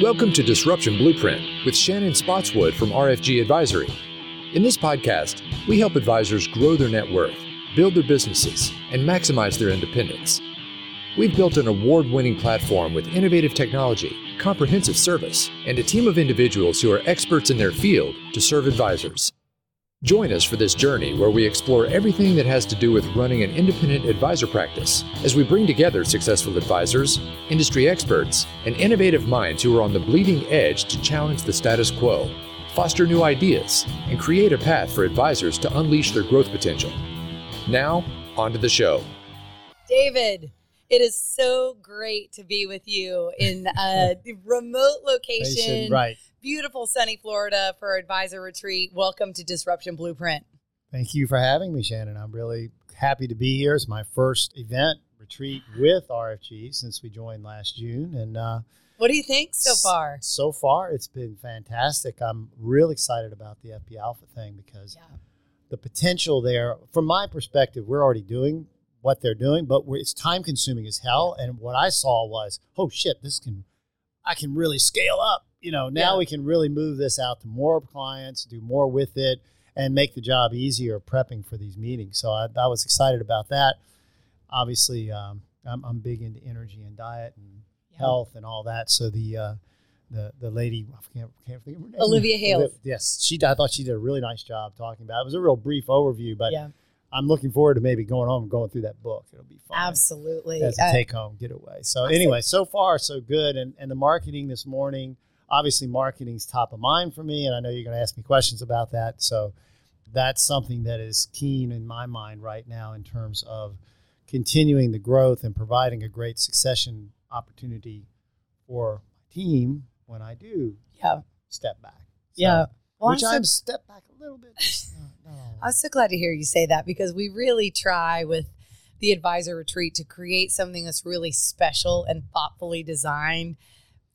Welcome to Disruption Blueprint with Shannon Spotswood from RFG Advisory. In this podcast, we help advisors grow their net worth, build their businesses, and maximize their independence. We've built an award winning platform with innovative technology, comprehensive service, and a team of individuals who are experts in their field to serve advisors. Join us for this journey where we explore everything that has to do with running an independent advisor practice as we bring together successful advisors, industry experts, and innovative minds who are on the bleeding edge to challenge the status quo, foster new ideas, and create a path for advisors to unleash their growth potential. Now, on to the show. David, it is so great to be with you in a remote location. Right. Beautiful sunny Florida for advisor retreat. Welcome to Disruption Blueprint. Thank you for having me, Shannon. I'm really happy to be here. It's my first event retreat with RFG since we joined last June. And uh, what do you think so far? So far, it's been fantastic. I'm really excited about the FP Alpha thing because yeah. the potential there, from my perspective, we're already doing what they're doing, but it's time consuming as hell. And what I saw was, oh shit, this can, I can really scale up you know, now yeah. we can really move this out to more clients, do more with it, and make the job easier prepping for these meetings. So I, I was excited about that. Obviously, um, I'm, I'm, big into energy and diet and yeah. health and all that. So the uh, the the lady, I can't, can't think of her name. Olivia Hale. Yes, she. I thought she did a really nice job talking about. It, it was a real brief overview, but. Yeah. I'm looking forward to maybe going home and going through that book. It'll be fun. Absolutely. As a uh, take home getaway. So, anyway, so far, so good. And, and the marketing this morning, obviously marketing's top of mind for me and i know you're going to ask me questions about that so that's something that is keen in my mind right now in terms of continuing the growth and providing a great succession opportunity for my team when i do yeah. step back so, yeah well, which i'm, so, step back a little bit no, no. i'm so glad to hear you say that because we really try with the advisor retreat to create something that's really special and thoughtfully designed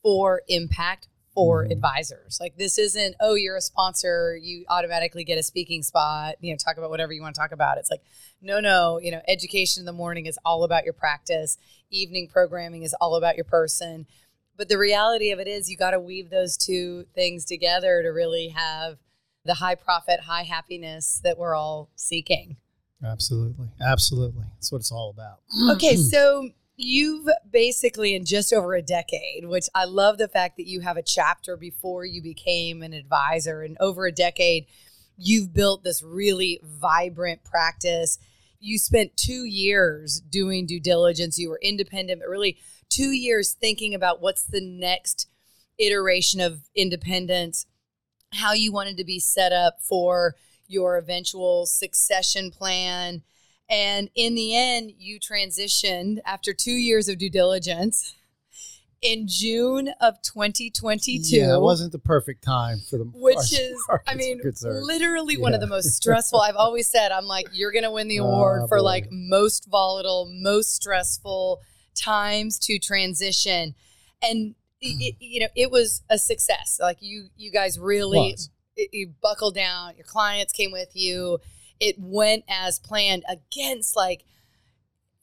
for impact for mm-hmm. advisors. Like this isn't, oh, you're a sponsor, you automatically get a speaking spot, you know, talk about whatever you want to talk about. It's like, no, no, you know, education in the morning is all about your practice, evening programming is all about your person. But the reality of it is you got to weave those two things together to really have the high profit, high happiness that we're all seeking. Absolutely. Absolutely. That's what it's all about. okay, so You've basically, in just over a decade, which I love the fact that you have a chapter before you became an advisor, and over a decade, you've built this really vibrant practice. You spent two years doing due diligence. You were independent, but really two years thinking about what's the next iteration of independence, how you wanted to be set up for your eventual succession plan and in the end, you transitioned after two years of due diligence in June of 2022. Yeah, it wasn't the perfect time for the which is, I mean, literally yeah. one of the most stressful. I've always said, I'm like, you're going to win the ah, award oh, for boy. like most volatile, most stressful times to transition, and it, mm. you know, it was a success. Like you, you guys really, you buckled down. Your clients came with you it went as planned against like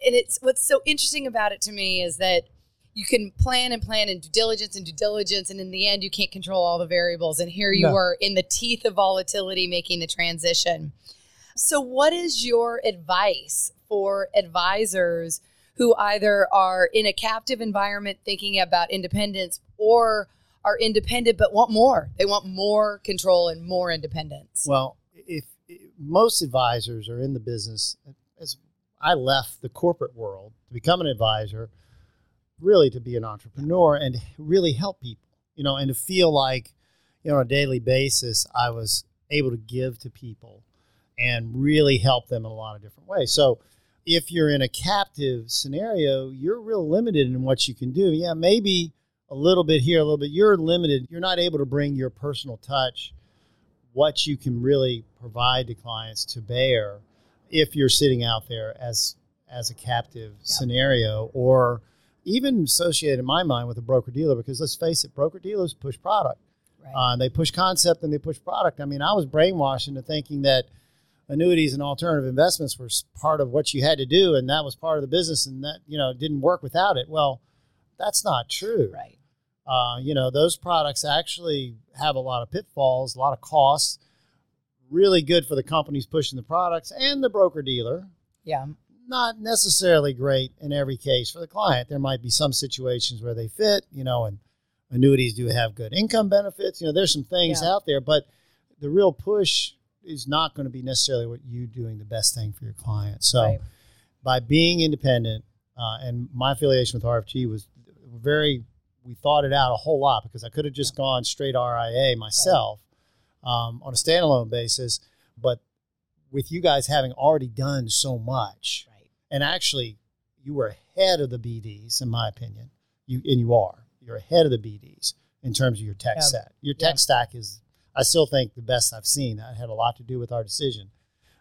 and it's what's so interesting about it to me is that you can plan and plan and due diligence and due diligence and in the end you can't control all the variables and here you no. are in the teeth of volatility making the transition. So what is your advice for advisors who either are in a captive environment thinking about independence or are independent but want more? They want more control and more independence. Well if most advisors are in the business. As I left the corporate world to become an advisor, really to be an entrepreneur and really help people, you know, and to feel like, you know, on a daily basis, I was able to give to people and really help them in a lot of different ways. So, if you're in a captive scenario, you're real limited in what you can do. Yeah, maybe a little bit here, a little bit. You're limited. You're not able to bring your personal touch what you can really provide to clients to bear if you're sitting out there as as a captive yep. scenario or even associated in my mind with a broker dealer because let's face it broker dealers push product. Right. uh, they push concept and they push product. I mean i was brainwashed into thinking that annuities and alternative investments were part of what you had to do and that was part of the business and that you know didn't work without it. Well that's not true. Right uh, you know, those products actually have a lot of pitfalls, a lot of costs. Really good for the companies pushing the products and the broker dealer. Yeah. Not necessarily great in every case for the client. There might be some situations where they fit, you know, and annuities do have good income benefits. You know, there's some things yeah. out there, but the real push is not going to be necessarily what you doing the best thing for your client. So, right. by being independent, uh, and my affiliation with RFG was very we thought it out a whole lot because I could have just yeah. gone straight RIA myself right. um, on a standalone basis, but with you guys having already done so much, right. and actually you were ahead of the BDs in my opinion. You and you are. You're ahead of the BDs in terms of your tech yeah. set. Your tech yeah. stack is, I still think, the best I've seen. That had a lot to do with our decision.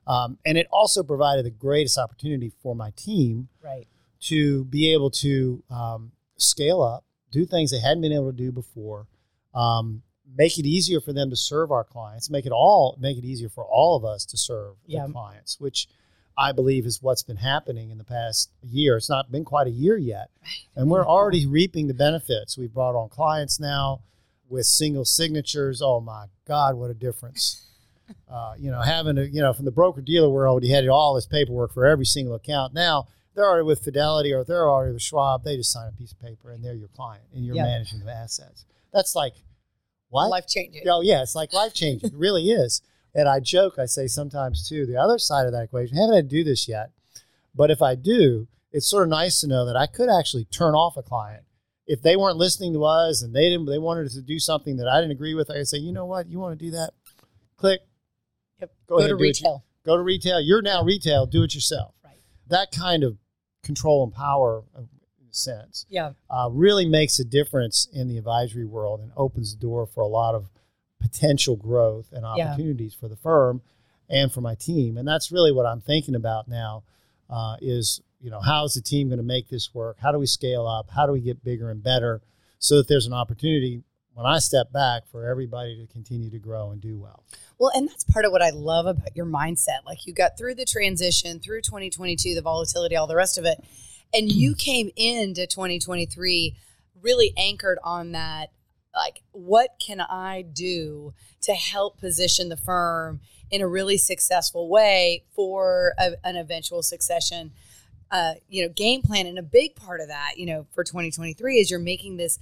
Um, and it also provided the greatest opportunity for my team right. to be able to um, scale up do things they hadn't been able to do before, um, make it easier for them to serve our clients, make it all make it easier for all of us to serve yeah. the clients, which I believe is what's been happening in the past year. It's not been quite a year yet, and we're already reaping the benefits. We've brought on clients now with single signatures. Oh my God, what a difference! Uh, you know, having a you know from the broker dealer world, he had all this paperwork for every single account. Now they're already with Fidelity or they're already with Schwab, they just sign a piece of paper and they're your client and you're managing the assets. That's like what? Life changing. Oh yeah, it's like life changing. it really is. And I joke, I say sometimes too, the other side of that equation, I haven't had to do this yet, but if I do, it's sort of nice to know that I could actually turn off a client. If they weren't listening to us and they didn't they wanted to do something that I didn't agree with, I could say, you know what, you want to do that? Click. Yep. Go, go ahead to retail. go to retail. You're now retail, do it yourself. Right. That kind of control and power in a sense. Yeah. Uh, really makes a difference in the advisory world and opens the door for a lot of potential growth and opportunities yeah. for the firm and for my team. And that's really what I'm thinking about now uh, is, you know, how is the team going to make this work? How do we scale up? How do we get bigger and better so that there's an opportunity when I step back for everybody to continue to grow and do well. Well, and that's part of what I love about your mindset. Like you got through the transition, through 2022, the volatility, all the rest of it, and you came into 2023 really anchored on that like what can I do to help position the firm in a really successful way for a, an eventual succession uh, you know game plan and a big part of that you know for 2023 is you're making this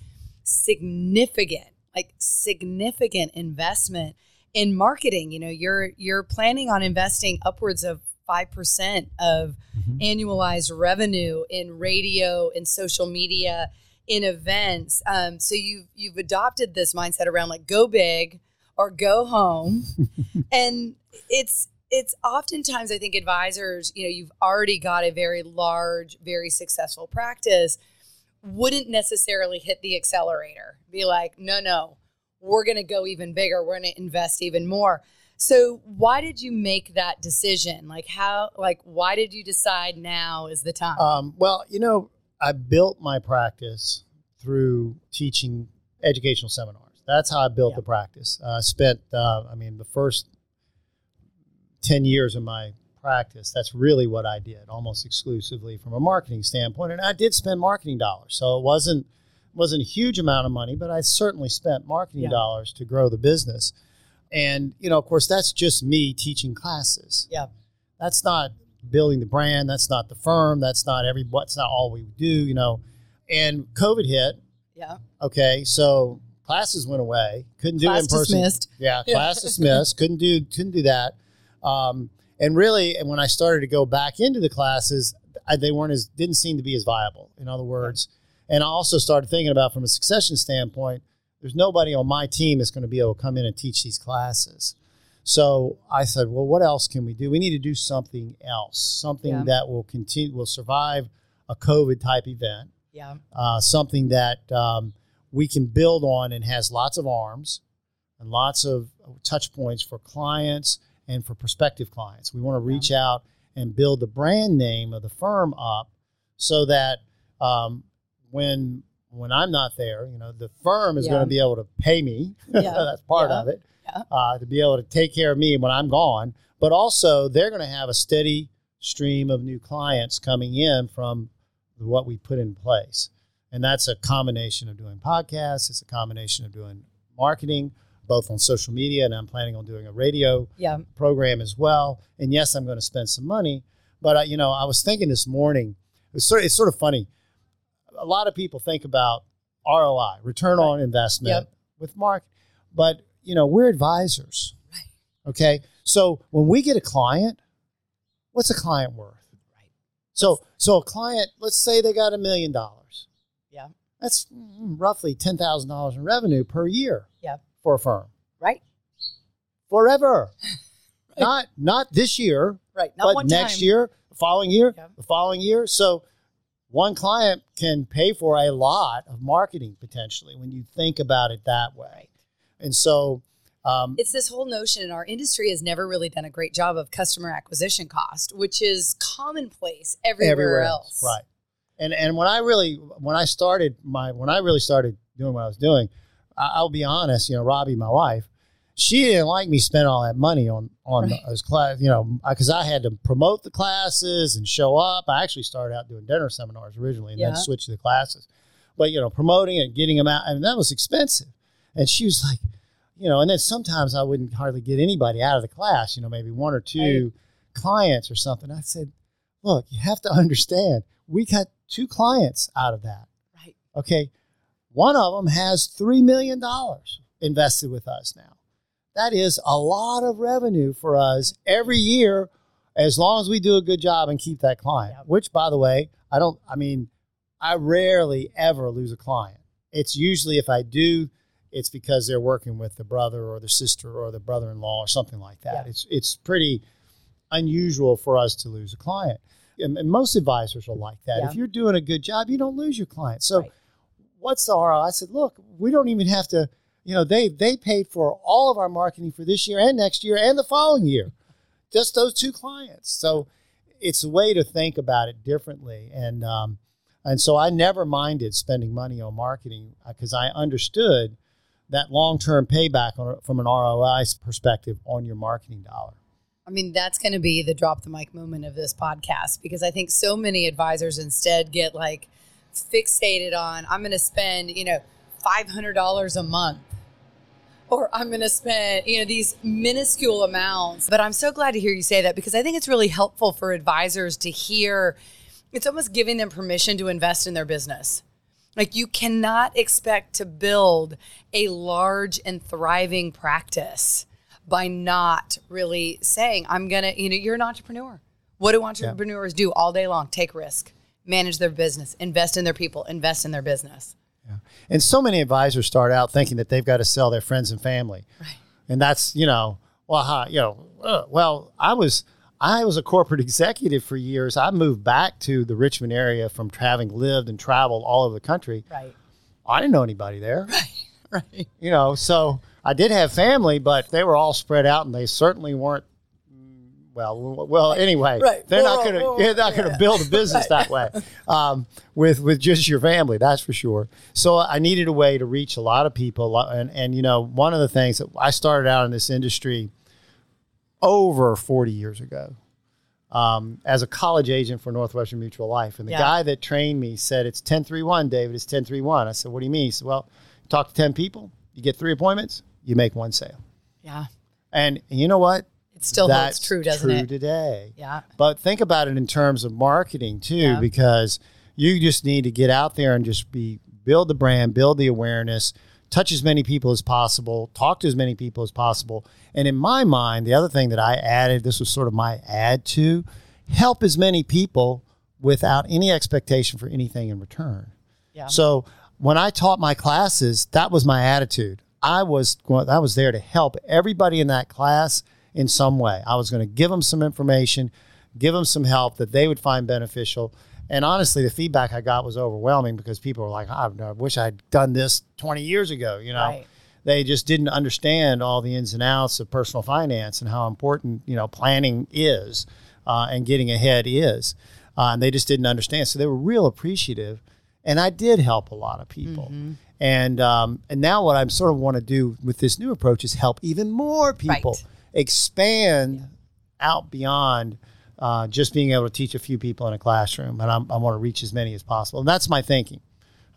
significant, like significant investment in marketing. You know, you're you're planning on investing upwards of five percent of mm-hmm. annualized revenue in radio in social media in events. Um, so you've you've adopted this mindset around like go big or go home, and it's it's oftentimes I think advisors, you know, you've already got a very large, very successful practice wouldn't necessarily hit the accelerator, be like, no, no, we're going to go even bigger. We're going to invest even more. So, why did you make that decision? Like, how, like, why did you decide now is the time? Um, well, you know, I built my practice through teaching educational seminars. That's how I built yeah. the practice. I uh, spent, uh, I mean, the first 10 years of my practice, that's really what I did, almost exclusively from a marketing standpoint. And I did spend marketing dollars, so it wasn't wasn't a huge amount of money, but I certainly spent marketing yeah. dollars to grow the business. And you know, of course, that's just me teaching classes. Yeah, that's not building the brand. That's not the firm. That's not every. What's not all we do. You know, and COVID hit. Yeah. Okay, so classes went away. Couldn't do class it in person. Dismissed. Yeah, class dismissed. Couldn't do couldn't do that. Um, and really, and when I started to go back into the classes, I, they weren't as didn't seem to be as viable. In other words, and I also started thinking about from a succession standpoint, there's nobody on my team that's going to be able to come in and teach these classes. So I said, well, what else can we do? We need to do something else, something yeah. that will continue, will survive a COVID type event. Yeah. Uh, something that um, we can build on and has lots of arms and lots of touch points for clients and for prospective clients. We want to reach yeah. out and build the brand name of the firm up so that um, when when I'm not there, you know, the firm is yeah. going to be able to pay me. Yeah. That's part of it. Uh, to be able to take care of me when I'm gone, but also they're going to have a steady stream of new clients coming in from what we put in place. And that's a combination of doing podcasts, it's a combination of doing marketing, both on social media, and I'm planning on doing a radio yeah. program as well. And yes, I'm going to spend some money. But, uh, you know, I was thinking this morning, it's sort of, it's sort of funny. A lot of people think about ROI, return right. on investment yep. with mark, but, you know, we're advisors. Right. Okay. So when we get a client, what's a client worth? Right. So, so a client, let's say they got a million dollars. Yeah. That's mm, roughly $10,000 in revenue per year. Yeah. For a firm. Right. Forever. right. Not, not this year. Right. Not but next time. year, the following year, yeah. the following year. So one client can pay for a lot of marketing potentially when you think about it that way. And so um, it's this whole notion, and our industry has never really done a great job of customer acquisition cost, which is commonplace everywhere, everywhere else. Right. And and when I really when I started my when I really started doing what I was doing, I'll be honest. You know, Robbie, my wife, she didn't like me spending all that money on on right. those class. You know, because I had to promote the classes and show up. I actually started out doing dinner seminars originally, and yeah. then switched to the classes. But you know, promoting and getting them out, I and that was expensive. And she was like, you know, and then sometimes I wouldn't hardly get anybody out of the class, you know, maybe one or two right. clients or something. I said, look, you have to understand, we got two clients out of that. Right. Okay. One of them has $3 million invested with us now. That is a lot of revenue for us every year as long as we do a good job and keep that client, which, by the way, I don't, I mean, I rarely ever lose a client. It's usually if I do it's because they're working with the brother or the sister or the brother-in-law or something like that. Yeah. It's it's pretty unusual for us to lose a client. And, and most advisors are like that. Yeah. If you're doing a good job, you don't lose your client. So right. What's the ROI? I said, look, we don't even have to, you know, they they paid for all of our marketing for this year and next year and the following year. Just those two clients. So it's a way to think about it differently. And um, and so I never minded spending money on marketing because uh, I understood that long term payback on, from an ROI perspective on your marketing dollar. I mean, that's going to be the drop the mic moment of this podcast because I think so many advisors instead get like fixated on, I'm going to spend, you know, $500 a month or I'm going to spend, you know, these minuscule amounts. But I'm so glad to hear you say that because I think it's really helpful for advisors to hear it's almost giving them permission to invest in their business. Like you cannot expect to build a large and thriving practice by not really saying, I'm going to, you know, you're an entrepreneur. What do entrepreneurs yeah. do all day long? Take risk, manage their business, invest in their people, invest in their business. Yeah. And so many advisors start out thinking that they've got to sell their friends and family. Right. And that's, you know, well, you know, uh, well, I was I was a corporate executive for years. I moved back to the Richmond area from having lived and traveled all over the country. Right. I didn't know anybody there. Right. Right. You know, so I did have family, but they were all spread out, and they certainly weren't. Well, well. Anyway, right. they're not going to they're not going to build a business right. that way um, with with just your family. That's for sure. So I needed a way to reach a lot of people, and and you know, one of the things that I started out in this industry over 40 years ago um, as a college agent for Northwestern Mutual Life. And the yeah. guy that trained me said, It's ten three one, David. It's ten three one. I said, What do you mean? He said, Well, talk to 10 people, you get three appointments, you make one sale. Yeah. And you know what? It still That's holds true, doesn't true it? today. Yeah. But think about it in terms of marketing too, yeah. because you just need to get out there and just be build the brand, build the awareness, touch as many people as possible, talk to as many people as possible. And in my mind, the other thing that I added, this was sort of my add to, help as many people without any expectation for anything in return. Yeah. So when I taught my classes, that was my attitude. I was I was there to help everybody in that class in some way. I was going to give them some information, give them some help that they would find beneficial and honestly, the feedback I got was overwhelming because people were like, oh, I wish I'd done this 20 years ago. You know, right. they just didn't understand all the ins and outs of personal finance and how important, you know, planning is uh, and getting ahead is. Uh, and they just didn't understand. So they were real appreciative. And I did help a lot of people. Mm-hmm. And um, and now what I'm sort of want to do with this new approach is help even more people right. Expand out beyond uh, just being able to teach a few people in a classroom, and I'm, i want to reach as many as possible. And that's my thinking.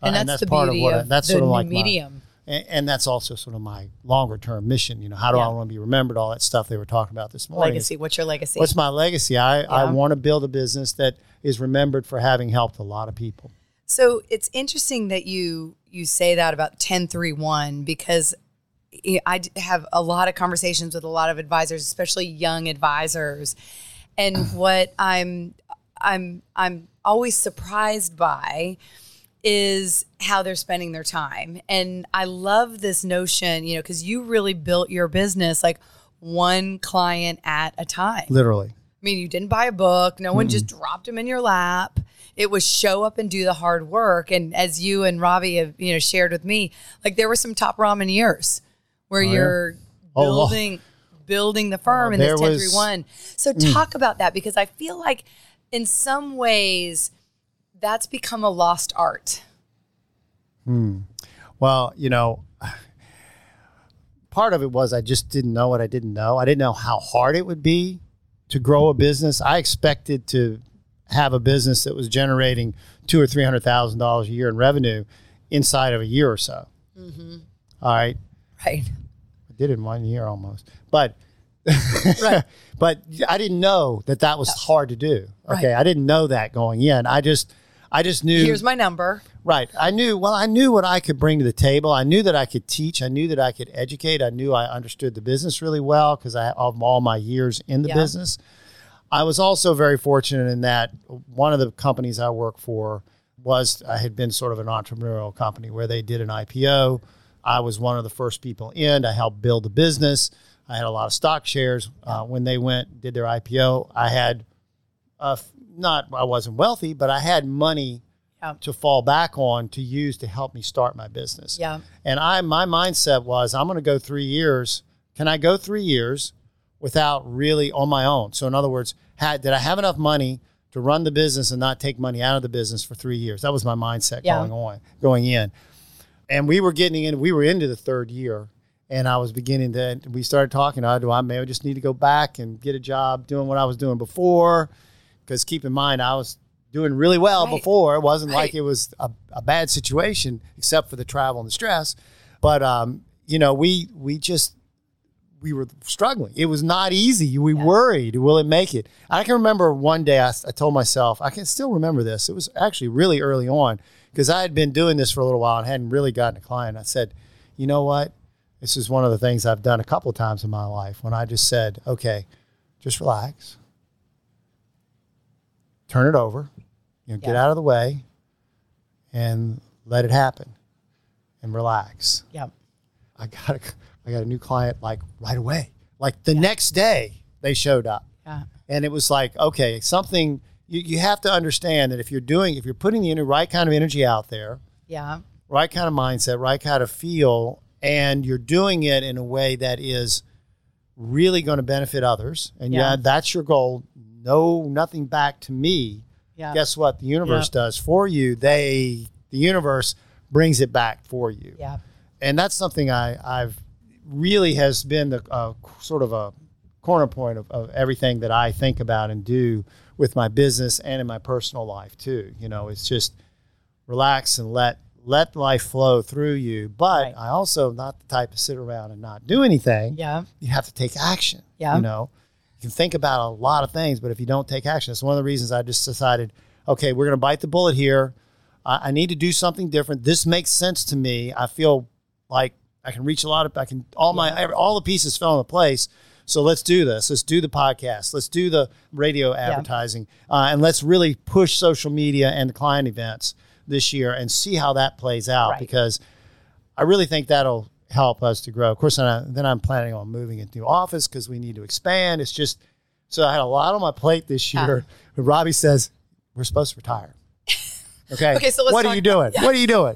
Uh, and, that's and, that's, the part of what I, that's sort of like the medium. My, and, and, that's also sort of my longer term mission. You know, how do yeah. I want to be remembered? All that stuff they were talking about this morning. Legacy. What's your legacy? What's my legacy? I, yeah. I want to build a business that is remembered for having helped a lot of people. So it's interesting that you you say that about 1031 because I have a lot of conversations with a lot of advisors, especially young advisors. And what I'm I'm I'm always surprised by is how they're spending their time. And I love this notion, you know, cuz you really built your business like one client at a time. Literally. I mean, you didn't buy a book. No one just dropped them in your lap. It was show up and do the hard work. And as you and Robbie have, you know, shared with me, like there were some top ramen years where oh, you're oh, building oh, building the firm oh, in this 1031. So mm. talk about that because I feel like in some ways that's become a lost art. Hmm. Well, you know, part of it was I just didn't know what I didn't know. I didn't know how hard it would be to grow a business. I expected to have a business that was generating two or three hundred thousand dollars a year in revenue inside of a year or so. Mm-hmm. All right, right did in one year almost. But right. but I didn't know that that was hard to do. Okay, right. I didn't know that going in. I just I just knew. Here's my number. Right. I knew. Well, I knew what I could bring to the table. I knew that I could teach. I knew that I could educate. I knew I understood the business really well because I of all my years in the yeah. business. I was also very fortunate in that one of the companies I work for was I had been sort of an entrepreneurial company where they did an IPO I was one of the first people in. I helped build the business. I had a lot of stock shares uh, when they went did their IPO. I had uh, not I wasn't wealthy, but I had money yeah. to fall back on to use to help me start my business. Yeah. And I my mindset was I'm going to go 3 years. Can I go 3 years without really on my own? So in other words, had did I have enough money to run the business and not take money out of the business for 3 years? That was my mindset yeah. going on going in and we were getting in. We were into the third year, and I was beginning to. We started talking. I do. I may just need to go back and get a job doing what I was doing before, because keep in mind I was doing really well right. before. It wasn't right. like it was a, a, bad situation, except for the travel and the stress. But um, you know, we we just we were struggling. It was not easy. We yeah. worried, will it make it? I can remember one day I, I told myself, I can still remember this. It was actually really early on because I had been doing this for a little while and hadn't really gotten a client. I said, you know what? This is one of the things I've done a couple times in my life when I just said, okay, just relax, turn it over, you know, yeah. get out of the way, and let it happen, and relax. Yep. I got a, I got a new client like right away, like the yeah. next day they showed up. Yeah. And it was like, okay, something you, you have to understand that if you're doing, if you're putting the right kind of energy out there, yeah, right kind of mindset, right kind of feel, and you're doing it in a way that is really going to benefit others, and yeah, yeah that's your goal. No, nothing back to me. Yeah. Guess what? The universe yeah. does for you. They, the universe brings it back for you. Yeah. And that's something I, I've really has been the uh, sort of a corner point of, of everything that I think about and do with my business and in my personal life too. You know, it's just relax and let let life flow through you. But right. I also am not the type to sit around and not do anything. Yeah. You have to take action. Yeah. You know, you can think about a lot of things, but if you don't take action, it's one of the reasons I just decided, okay, we're going to bite the bullet here. I, I need to do something different. This makes sense to me. I feel like I can reach a lot of, I can, all my, all the pieces fell into place. So let's do this. Let's do the podcast. Let's do the radio advertising, yeah. uh, and let's really push social media and the client events this year and see how that plays out. Right. Because I really think that'll help us to grow. Of course, then, I, then I'm planning on moving into new office because we need to expand. It's just so I had a lot on my plate this year. Uh, Robbie says we're supposed to retire. Okay. okay. So what are you doing? What are you doing?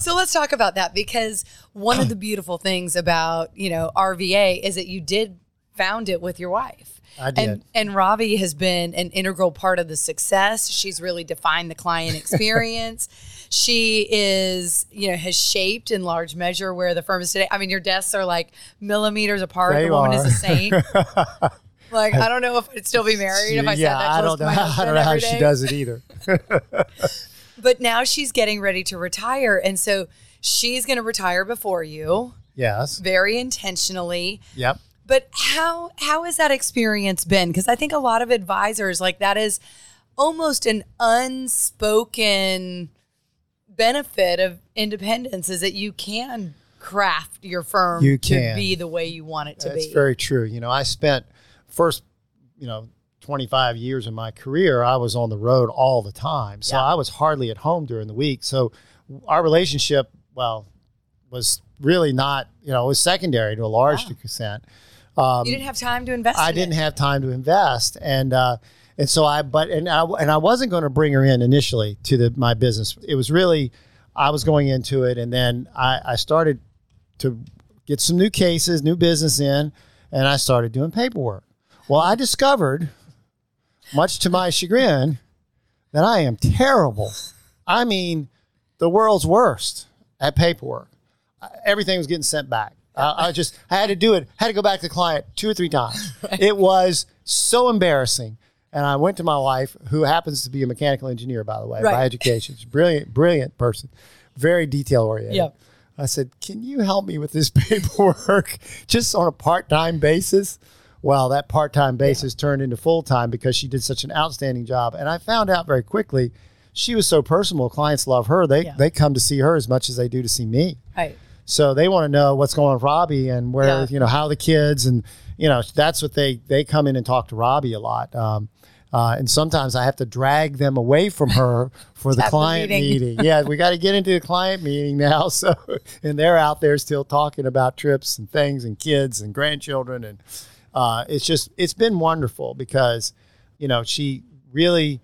so let's talk about that because one of the beautiful things about you know RVA is that you did found it with your wife. I did. And, and Robbie has been an integral part of the success. She's really defined the client experience. she is, you know, has shaped in large measure where the firm is today. I mean, your desks are like millimeters apart. They the woman are. is a saint. Like I don't know if I'd still be married if I yeah, said that. I don't know. I don't know how she does it either. But now she's getting ready to retire. And so she's going to retire before you. Yes. Very intentionally. Yep. But how how has that experience been? Because I think a lot of advisors like that is almost an unspoken benefit of independence is that you can craft your firm You to can. be the way you want it to That's be. That's very true. You know, I spent first, you know, 25 years of my career, I was on the road all the time. So Yeah. I was hardly at home during the week. So our relationship, well, was really not, you know, it was secondary to a large Yeah. extent. Um, you didn't have time to invest. I in didn't it. have time to invest, and uh, and so I but and I and I wasn't going to bring her in initially to the my business. It was really I was going into it, and then I, I started to get some new cases, new business in, and I started doing paperwork. Well, I discovered, much to my chagrin, that I am terrible. I mean, the world's worst at paperwork. Uh, Everything was getting sent back. I I just I had to do it. I Had to go back to the client two or three times. It was so embarrassing. And I went to my wife, who happens to be a mechanical engineer, by the way, by Right. education. She's a brilliant, brilliant person, very detail oriented. Yep. I said, "Can you help me with this paperwork, just on a part time basis?" Well, that part time basis turned into full time because she did such an outstanding job. And I found out very quickly she was so personal. Clients love her. They Yeah. they come to see her as much as they do to see me. Right. So they want to know what's going on with Robbie and where Yeah. you know how the kids and you know that's what they they come in and talk to Robbie a lot. Um, uh, and sometimes I have to drag them away from her for the Have the client meeting. meeting. Yeah, we got to get into the client meeting now. So and they're out there still talking about trips and things and kids and grandchildren and uh, it's just it's been wonderful because you know she really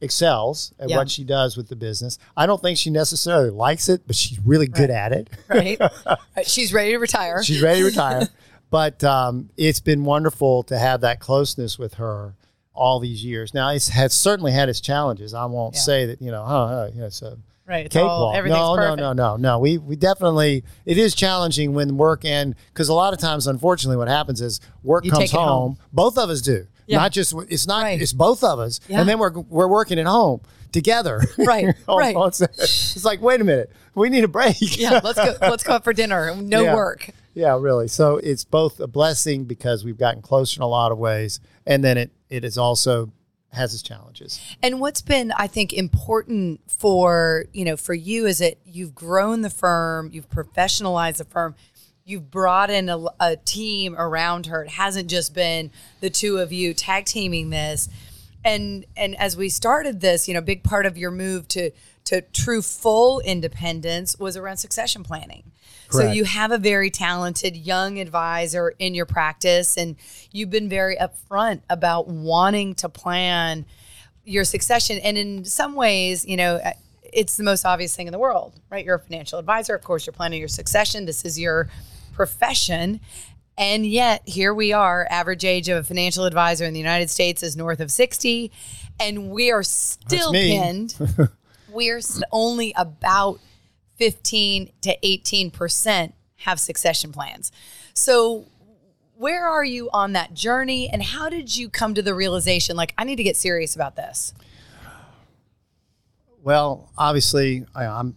excels at Yeah. what she does with the business. I don't think she necessarily likes it, but she's really good at it. Right. Right. She's ready to retire. She's ready to retire. but um, it's been wonderful to have that closeness with her all these years. Now, it's has certainly had its challenges. I won't Yeah. say that, you know, yeah, it's a right. It's all, cakewalk. everything's No, no, perfect. no, no, no. We, we definitely, it is challenging when work and, because a lot of times, unfortunately, what happens is work You comes home. home. Both of us do. Yeah. Not just, it's not, Right. it's both of us. Yeah. And then we're, we're working at home together. Right, right. It's like, wait a minute, we need a break. Yeah. Let's go. Let's go out for dinner. No Yeah. work. Yeah, really. So it's both a blessing because we've gotten closer in a lot of ways, and then it it is also has its challenges. And what's been, I think, important for you know for you is that you've grown the firm, you've professionalized the firm, you've brought in a, a team around her. It hasn't just been the two of you tag teaming this. And and as we started this, you know, big part of your move to to true full independence was around succession planning. So you have a very talented young advisor in your practice, and you've been very upfront about wanting to plan your succession. And in some ways, you know, uh, it's the most obvious thing in the world, right? You're a financial advisor. Of course, you're planning your succession. This is your profession. And yet, here we are. Average age of a financial advisor in the United States is north of 60. And we are still pinned. We're only about 15 to 18% have succession plans. So, where are you on that journey and how did you come to the realization like I need to get serious about this? Well, obviously, I, I'm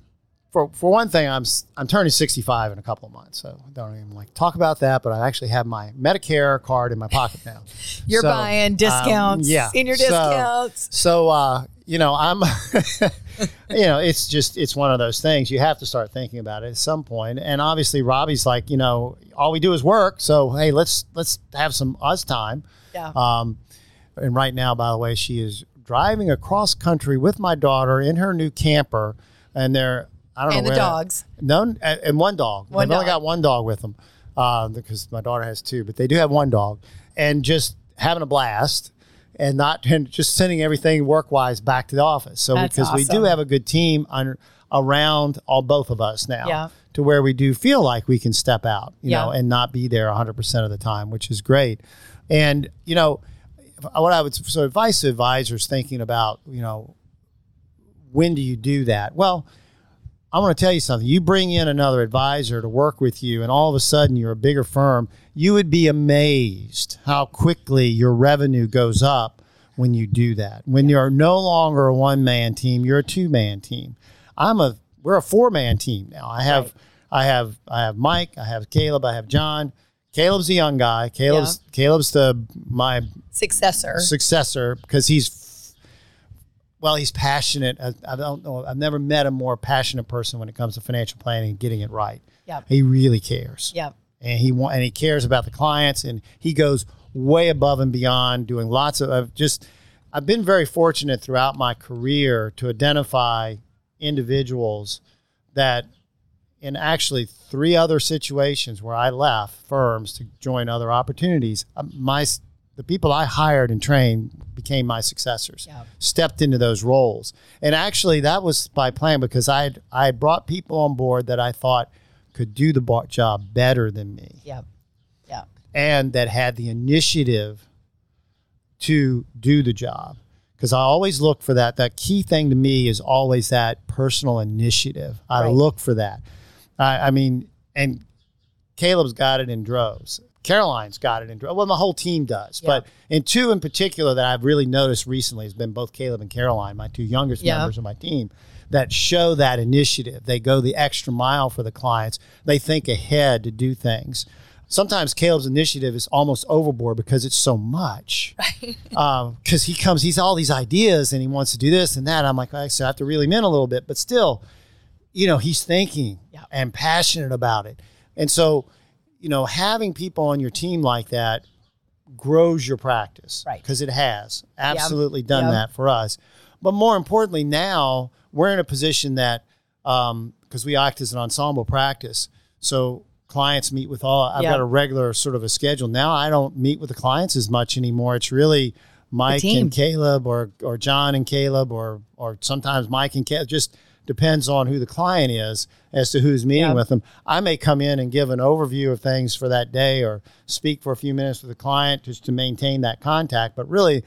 for for one thing, I'm I'm turning 65 in a couple of months, so I don't even like talk about that. But I actually have my Medicare card in my pocket now. You're So, buying um, discounts, yeah. senior So- discounts. So, uh, you know, I'm, you know, it's just, it's one of those things. You have to start thinking about it at some point. And obviously, Robbie's like, you know, all we do is work. So, hey, let's, let's have some us time. Yeah. Um, and right now, by the way, she is driving across country with my daughter in her new camper. And they're, I don't and know the where- dogs. no, and and one dog. One They've only got one dog with them uh, because my daughter has two, but they do have one dog, and just having a blast, and not and just sending everything work wise back to the office. So That's because we do have a good team on, around all both of us now, Yeah. to where we do feel like we can step out, you Yeah. know, and not be there 100 percent of the time, which is great. And you know, what I would so advice to advisors thinking about, you know, when do you do that? Well, I want to tell you something. You bring in another advisor to work with you, and all of a sudden you're a bigger firm. You would be amazed how quickly your revenue goes up when you do that. When you're no longer a one man team, you're a two man team. I'm a we're a four man team now. I have right. I have I have Mike, I have Caleb, I have John. Caleb's a young guy. Caleb's yeah. Caleb's the my successor. Successor because he's well, he's passionate. I, I, don't know. I've never met a more passionate person when it comes to financial planning and getting it right. Yeah, he really cares. Yeah, and he want, and he cares about the clients, and he goes way above and beyond, doing lots of I've just. I've been very fortunate throughout my career to identify individuals that in actually three other situations where I left firms to join other opportunities, um, my the people I hired and trained became my successors. Yeah. Stepped into those roles, and actually that was by plan because I had, I had brought people on board that I thought could do the job better than me. Yeah, yeah, and that had the initiative to do the job because I always look for that. That key thing to me is always that personal initiative. I right. look for that. I, I, mean, and Caleb's got it in droves. Caroline's got it in. Well, my whole team does. Yeah. But in two in particular that I've really noticed recently has been both Caleb and Caroline, my two youngest yeah. members of my team, that show that initiative. They go the extra mile for the clients. They think ahead to do things sometimes Caleb's initiative is almost overboard because it's so much. Right. Because um, he comes, he's all these ideas and he wants to do this and that. I'm like, I have to him in a little bit, but still, you know, he's thinking yeah. and passionate about it. And so, you know, having people on your team like that grows your practice. Right. Because it has absolutely yep. done yep. that for us. But more importantly, now we're in a position that, because um, we act as an ensemble practice. So clients meet with all. I've got a regular sort of a schedule now. I don't meet with the clients as much anymore. It's really Mike and Caleb, or or John and Caleb, or or sometimes Mike and Caleb. Just depends on who the client is as to who's meeting with them. I may come in and give an overview of things for that day, or speak for a few minutes with the client just to maintain that contact. But really,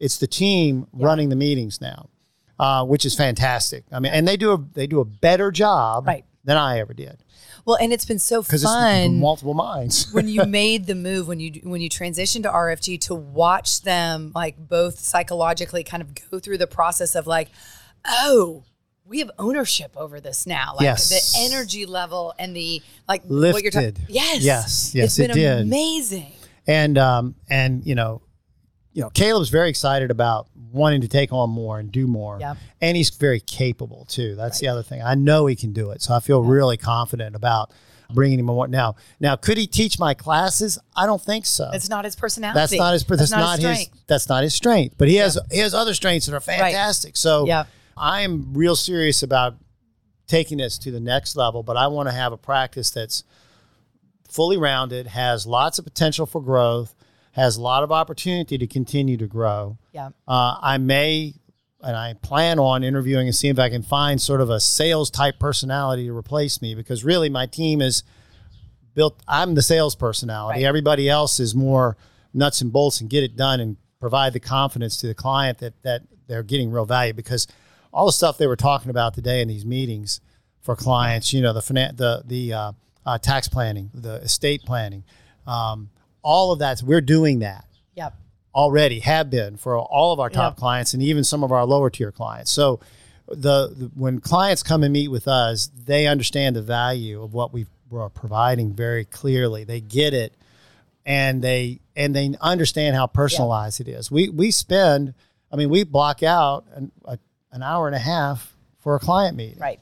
it's the team running the meetings now. Uh, which is fantastic. I mean, and they do a they do a better job right. than I ever did. Well, and it's been so fun. multiple minds. when you made the move, when you when you transitioned to RFG, to watch them like both psychologically kind of go through the process of like, oh, we have ownership over this now. Like yes. the energy level and the like lifted. What you're talking. Yes. Yes. Yes. It's been it did. amazing. And um and you know, you know, Caleb's very excited about wanting to take on more and do more. Yep. And he's very capable too. That's right. the other thing. I know he can do it. So I feel yep. really confident about bringing him on. Now, now could he teach my classes? I don't think so. It's not his personality. That's not his that's, that's not, his, his, that's not his strength. But he has he has other strengths that are fantastic. Right. So yeah. I'm real serious about taking this to the next level, but I want to have a practice that's fully rounded, has lots of potential for growth, has a lot of opportunity to continue to grow. Yeah. Uh, I may, and I plan on interviewing and seeing if I can find sort of a sales type personality to replace me because really my team is built. I'm the sales personality. Right. Everybody else is more nuts and bolts and get it done and provide the confidence to the client that that they're getting real value because all the stuff they were talking about today in these meetings for clients, you know, the finan- the the uh, uh, tax planning, the estate planning. Um, all of that. We're doing that. Yep. Already have been for all of our top yep. clients and even some of our lower tier clients. So the, the, when clients come and meet with us, they understand the value of what we are providing very clearly. They get it and they and they understand how personalized yep. it is. We we spend I mean we block out an, a, an hour and a half for a client meeting. Right.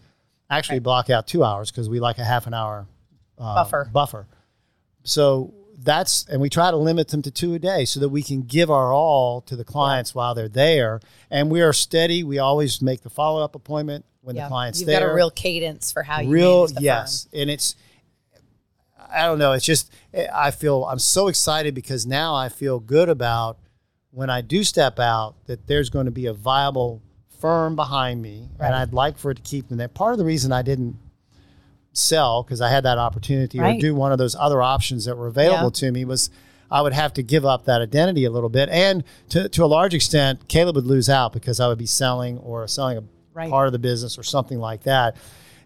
Actually right. block out 2 hours because we like a half an hour uh, buffer. Buffer. So that's and we try to limit them to two a day so that we can give our all to the clients yeah. while they're there. And we are steady. We always make the follow up appointment when yeah. the client's You've there. You've got a real cadence for how you real yes, firm. and it's I don't know. It's just I feel I'm so excited because now I feel good about when I do step out that there's going to be a viable firm behind me, right. and I'd like for it to keep them there. Part of the reason I didn't sell because I had that opportunity right. or do one of those other options that were available yeah. to me was I would have to give up that identity a little bit. And to, to a large extent, Caleb would lose out because I would be selling or selling a right. part of the business or something like that.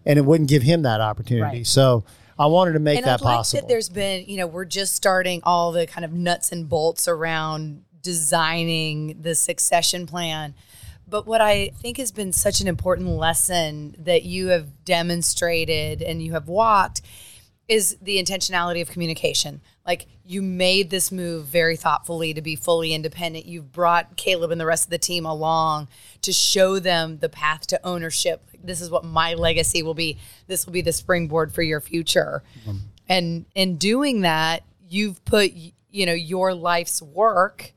And it wouldn't give him that opportunity. Right. So I wanted to make and that I'd like possible. That there's been, you know, we're just starting all the kind of nuts and bolts around designing the succession plan. But what I think has been such an important lesson that you have demonstrated and you have walked is the intentionality of communication. Like you made this move very thoughtfully to be fully independent. You've brought Caleb and the rest of the team along to show them the path to ownership. This is what my legacy will be. This will be the springboard for your future. Mm-hmm. And in doing that, you've put you know your life's work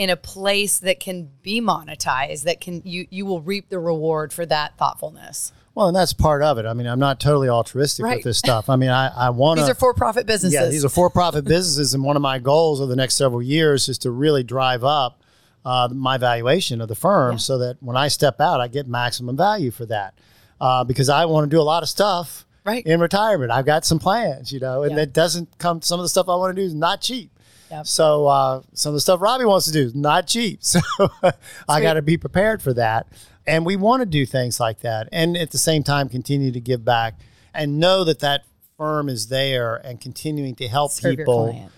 in a place that can be monetized that can you you will reap the reward for that thoughtfulness well, and that's part of it. I mean, I'm not totally altruistic right. with this stuff. I mean, I, I want to. These are for profit businesses. Yeah, these are for profit businesses. And one of my goals over the next several years is to really drive up uh, my valuation of the firm yeah. so that when I step out, I get maximum value for that. Uh, because I want to do a lot of stuff right. in retirement. I've got some plans, you know, and yeah. it doesn't come, some of the stuff I want to do is not cheap. Yep. So uh, some of the stuff Robbie wants to do is not cheap. So I got to be prepared for that. And we want to do things like that. And at the same time, continue to give back and know that that firm is there and continuing to help Serve people,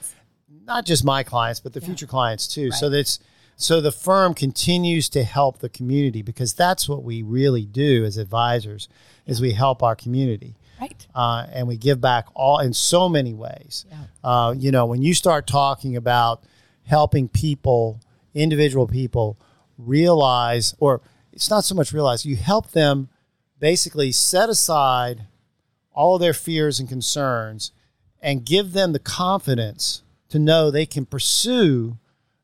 not just my clients, but the yeah. future clients too. Right. So that's, so the firm continues to help the community because that's what we really do as advisors is we help our community. Right. Uh, and we give back all in so many ways. Yeah. Uh, you know, when you start talking about helping people, individual people, realize or it's not so much realize, you help them basically set aside all their fears and concerns and give them the confidence to know they can pursue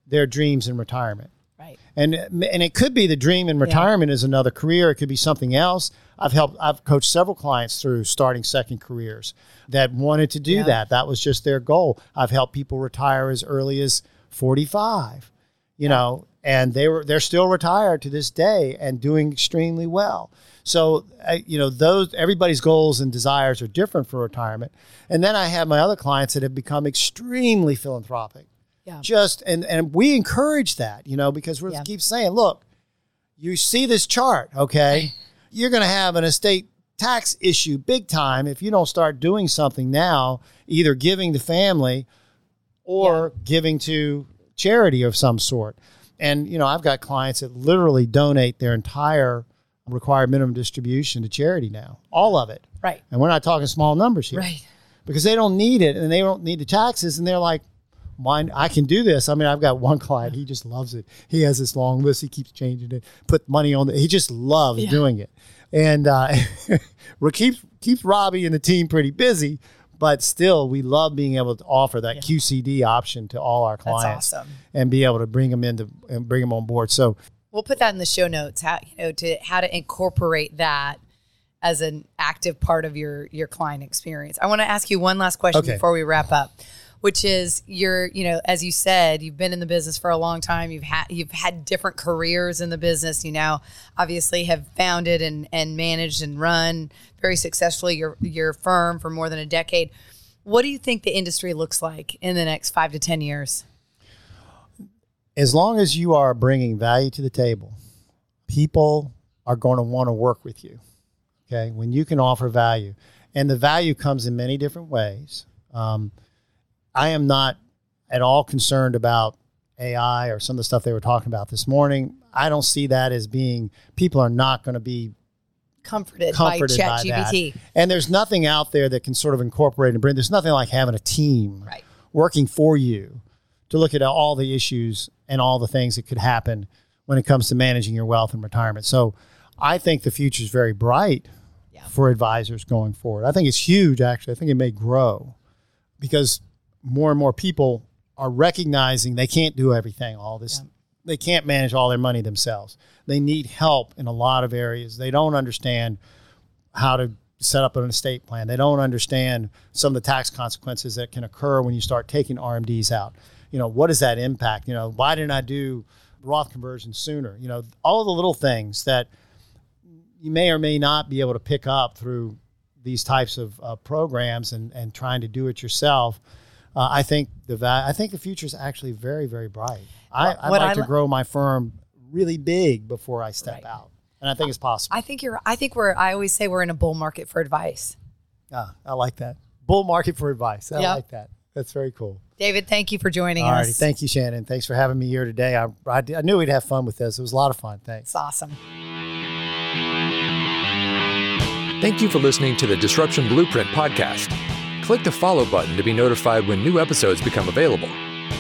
their dreams in retirement. Right. And and it could be the dream in retirement yeah. is another career, it could be something else. I've helped I've coached several clients through starting second careers that wanted to do yeah. that. That was just their goal. I've helped people retire as early as 45. You yeah. know, and they were they're still retired to this day and doing extremely well. So you know those everybody's goals and desires are different for retirement. And then I have my other clients that have become extremely philanthropic. Yeah. Just and and we encourage that, you know, because we yeah. keep saying, look, you see this chart, okay? You're going to have an estate tax issue big time if you don't start doing something now, either giving the family or yeah. giving to charity of some sort. And, you know, I've got clients that literally donate their entire required minimum distribution to charity now, all of it. Right. And we're not talking small numbers here. Right. Because they don't need it and they don't need the taxes. And they're like, mine, I can do this. I mean, I've got one client, he just loves it. He has this long list, he keeps changing it, put money on it. He just loves yeah. doing it. And uh, keeps, keeps Robbie and the team pretty busy but still we love being able to offer that yeah. QCD option to all our clients awesome. and be able to bring them into and bring them on board. So we'll put that in the show notes. How you know to how to incorporate that as an active part of your your client experience. I want to ask you one last question okay. before we wrap up which is you're you know as you said you've been in the business for a long time. You've had you've had different careers in the business. You now obviously have founded and and managed and run very successfully your your firm for more than a decade. What do you think the industry looks like in the next 5 to 10 years? As long as you are bringing value to the table people are going to want to work with you okay? When you can offer value and the value comes in many different ways. Um, I am not at all concerned about AI or some of the stuff they were talking about this morning. I don't see that as being people are not going to be comforted, comforted by ChatGPT. And there's nothing out there that can sort of incorporate and bring. There's nothing like having a team right. working for you to look at all the issues and all the things that could happen when it comes to managing your wealth and retirement. So I think the future is very bright yeah. for advisors going forward. I think it's huge. Actually, I think it may grow because more and more people are recognizing they can't do everything, all this. Yeah. They can't manage all their money themselves. They need help in a lot of areas. They don't understand how to set up an estate plan. They don't understand some of the tax consequences that can occur when you start taking RMDs out. You know, what does that impact? You know, why didn't I do Roth conversion sooner? You know, all the little things that you may or may not be able to pick up through these types of uh, programs and, and trying to do it yourself uh, I think the va- I think the future is actually very very bright. I, I'd like I to grow my firm really big before I step right. out, and I think it's possible. I think you're. I think we're. I always say we're in a bull market for advice. Ah, I like that bull market for advice. I yep. like that. That's very cool. David, thank you for joining All us. righty. Thank you, Shannon. Thanks for having me here today. I, I, I knew we'd have fun with this. It was a lot of fun. Thanks. It's awesome. Thank you for listening to the Disruption Blueprint podcast. Click the follow button to be notified when new episodes become available.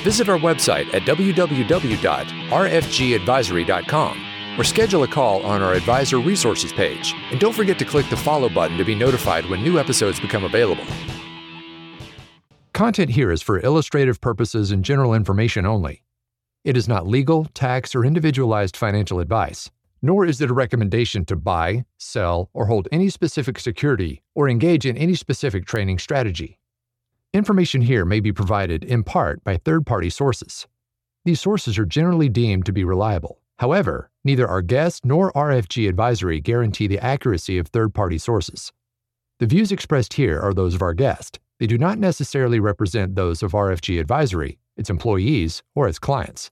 Visit our website at www.rfgadvisory.com or schedule a call on our advisor resources page. And don't forget to click the follow button to be notified when new episodes become available. Content here is for illustrative purposes and general information only. It is not legal, tax, or individualized financial advice, nor is it a recommendation to buy, sell, or hold any specific security or engage in any specific trading strategy. Information here may be provided in part by third party sources. These sources are generally deemed to be reliable. However, neither our guest nor RFG Advisory guarantee the accuracy of third party sources. The views expressed here are those of our guest. They do not necessarily represent those of RFG Advisory, its employees, or its clients.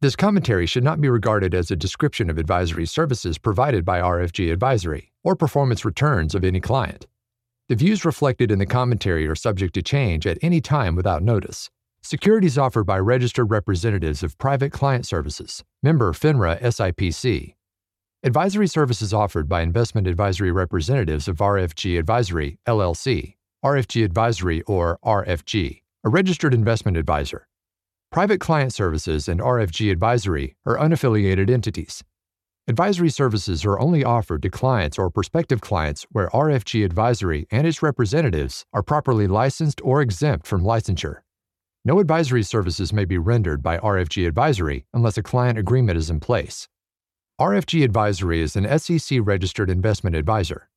This commentary should not be regarded as a description of advisory services provided by RFG Advisory or performance returns of any client. The views reflected in the commentary are subject to change at any time without notice. Securities offered by registered representatives of Private Client Services, member FINRA SIPC. Advisory services offered by investment advisory representatives of RFG Advisory, LLC, RFG Advisory or RFG, a registered investment advisor. Private Client Services and RFG Advisory are unaffiliated entities. Advisory services are only offered to clients or prospective clients where RFG Advisory and its representatives are properly licensed or exempt from licensure. No advisory services may be rendered by RFG Advisory unless a client agreement is in place. RFG Advisory is an SEC registered investment advisor.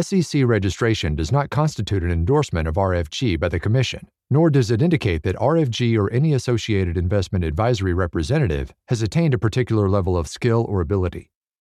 SEC registration does not constitute an endorsement of RFG by the Commission, nor does it indicate that RFG or any associated investment advisory representative has attained a particular level of skill or ability.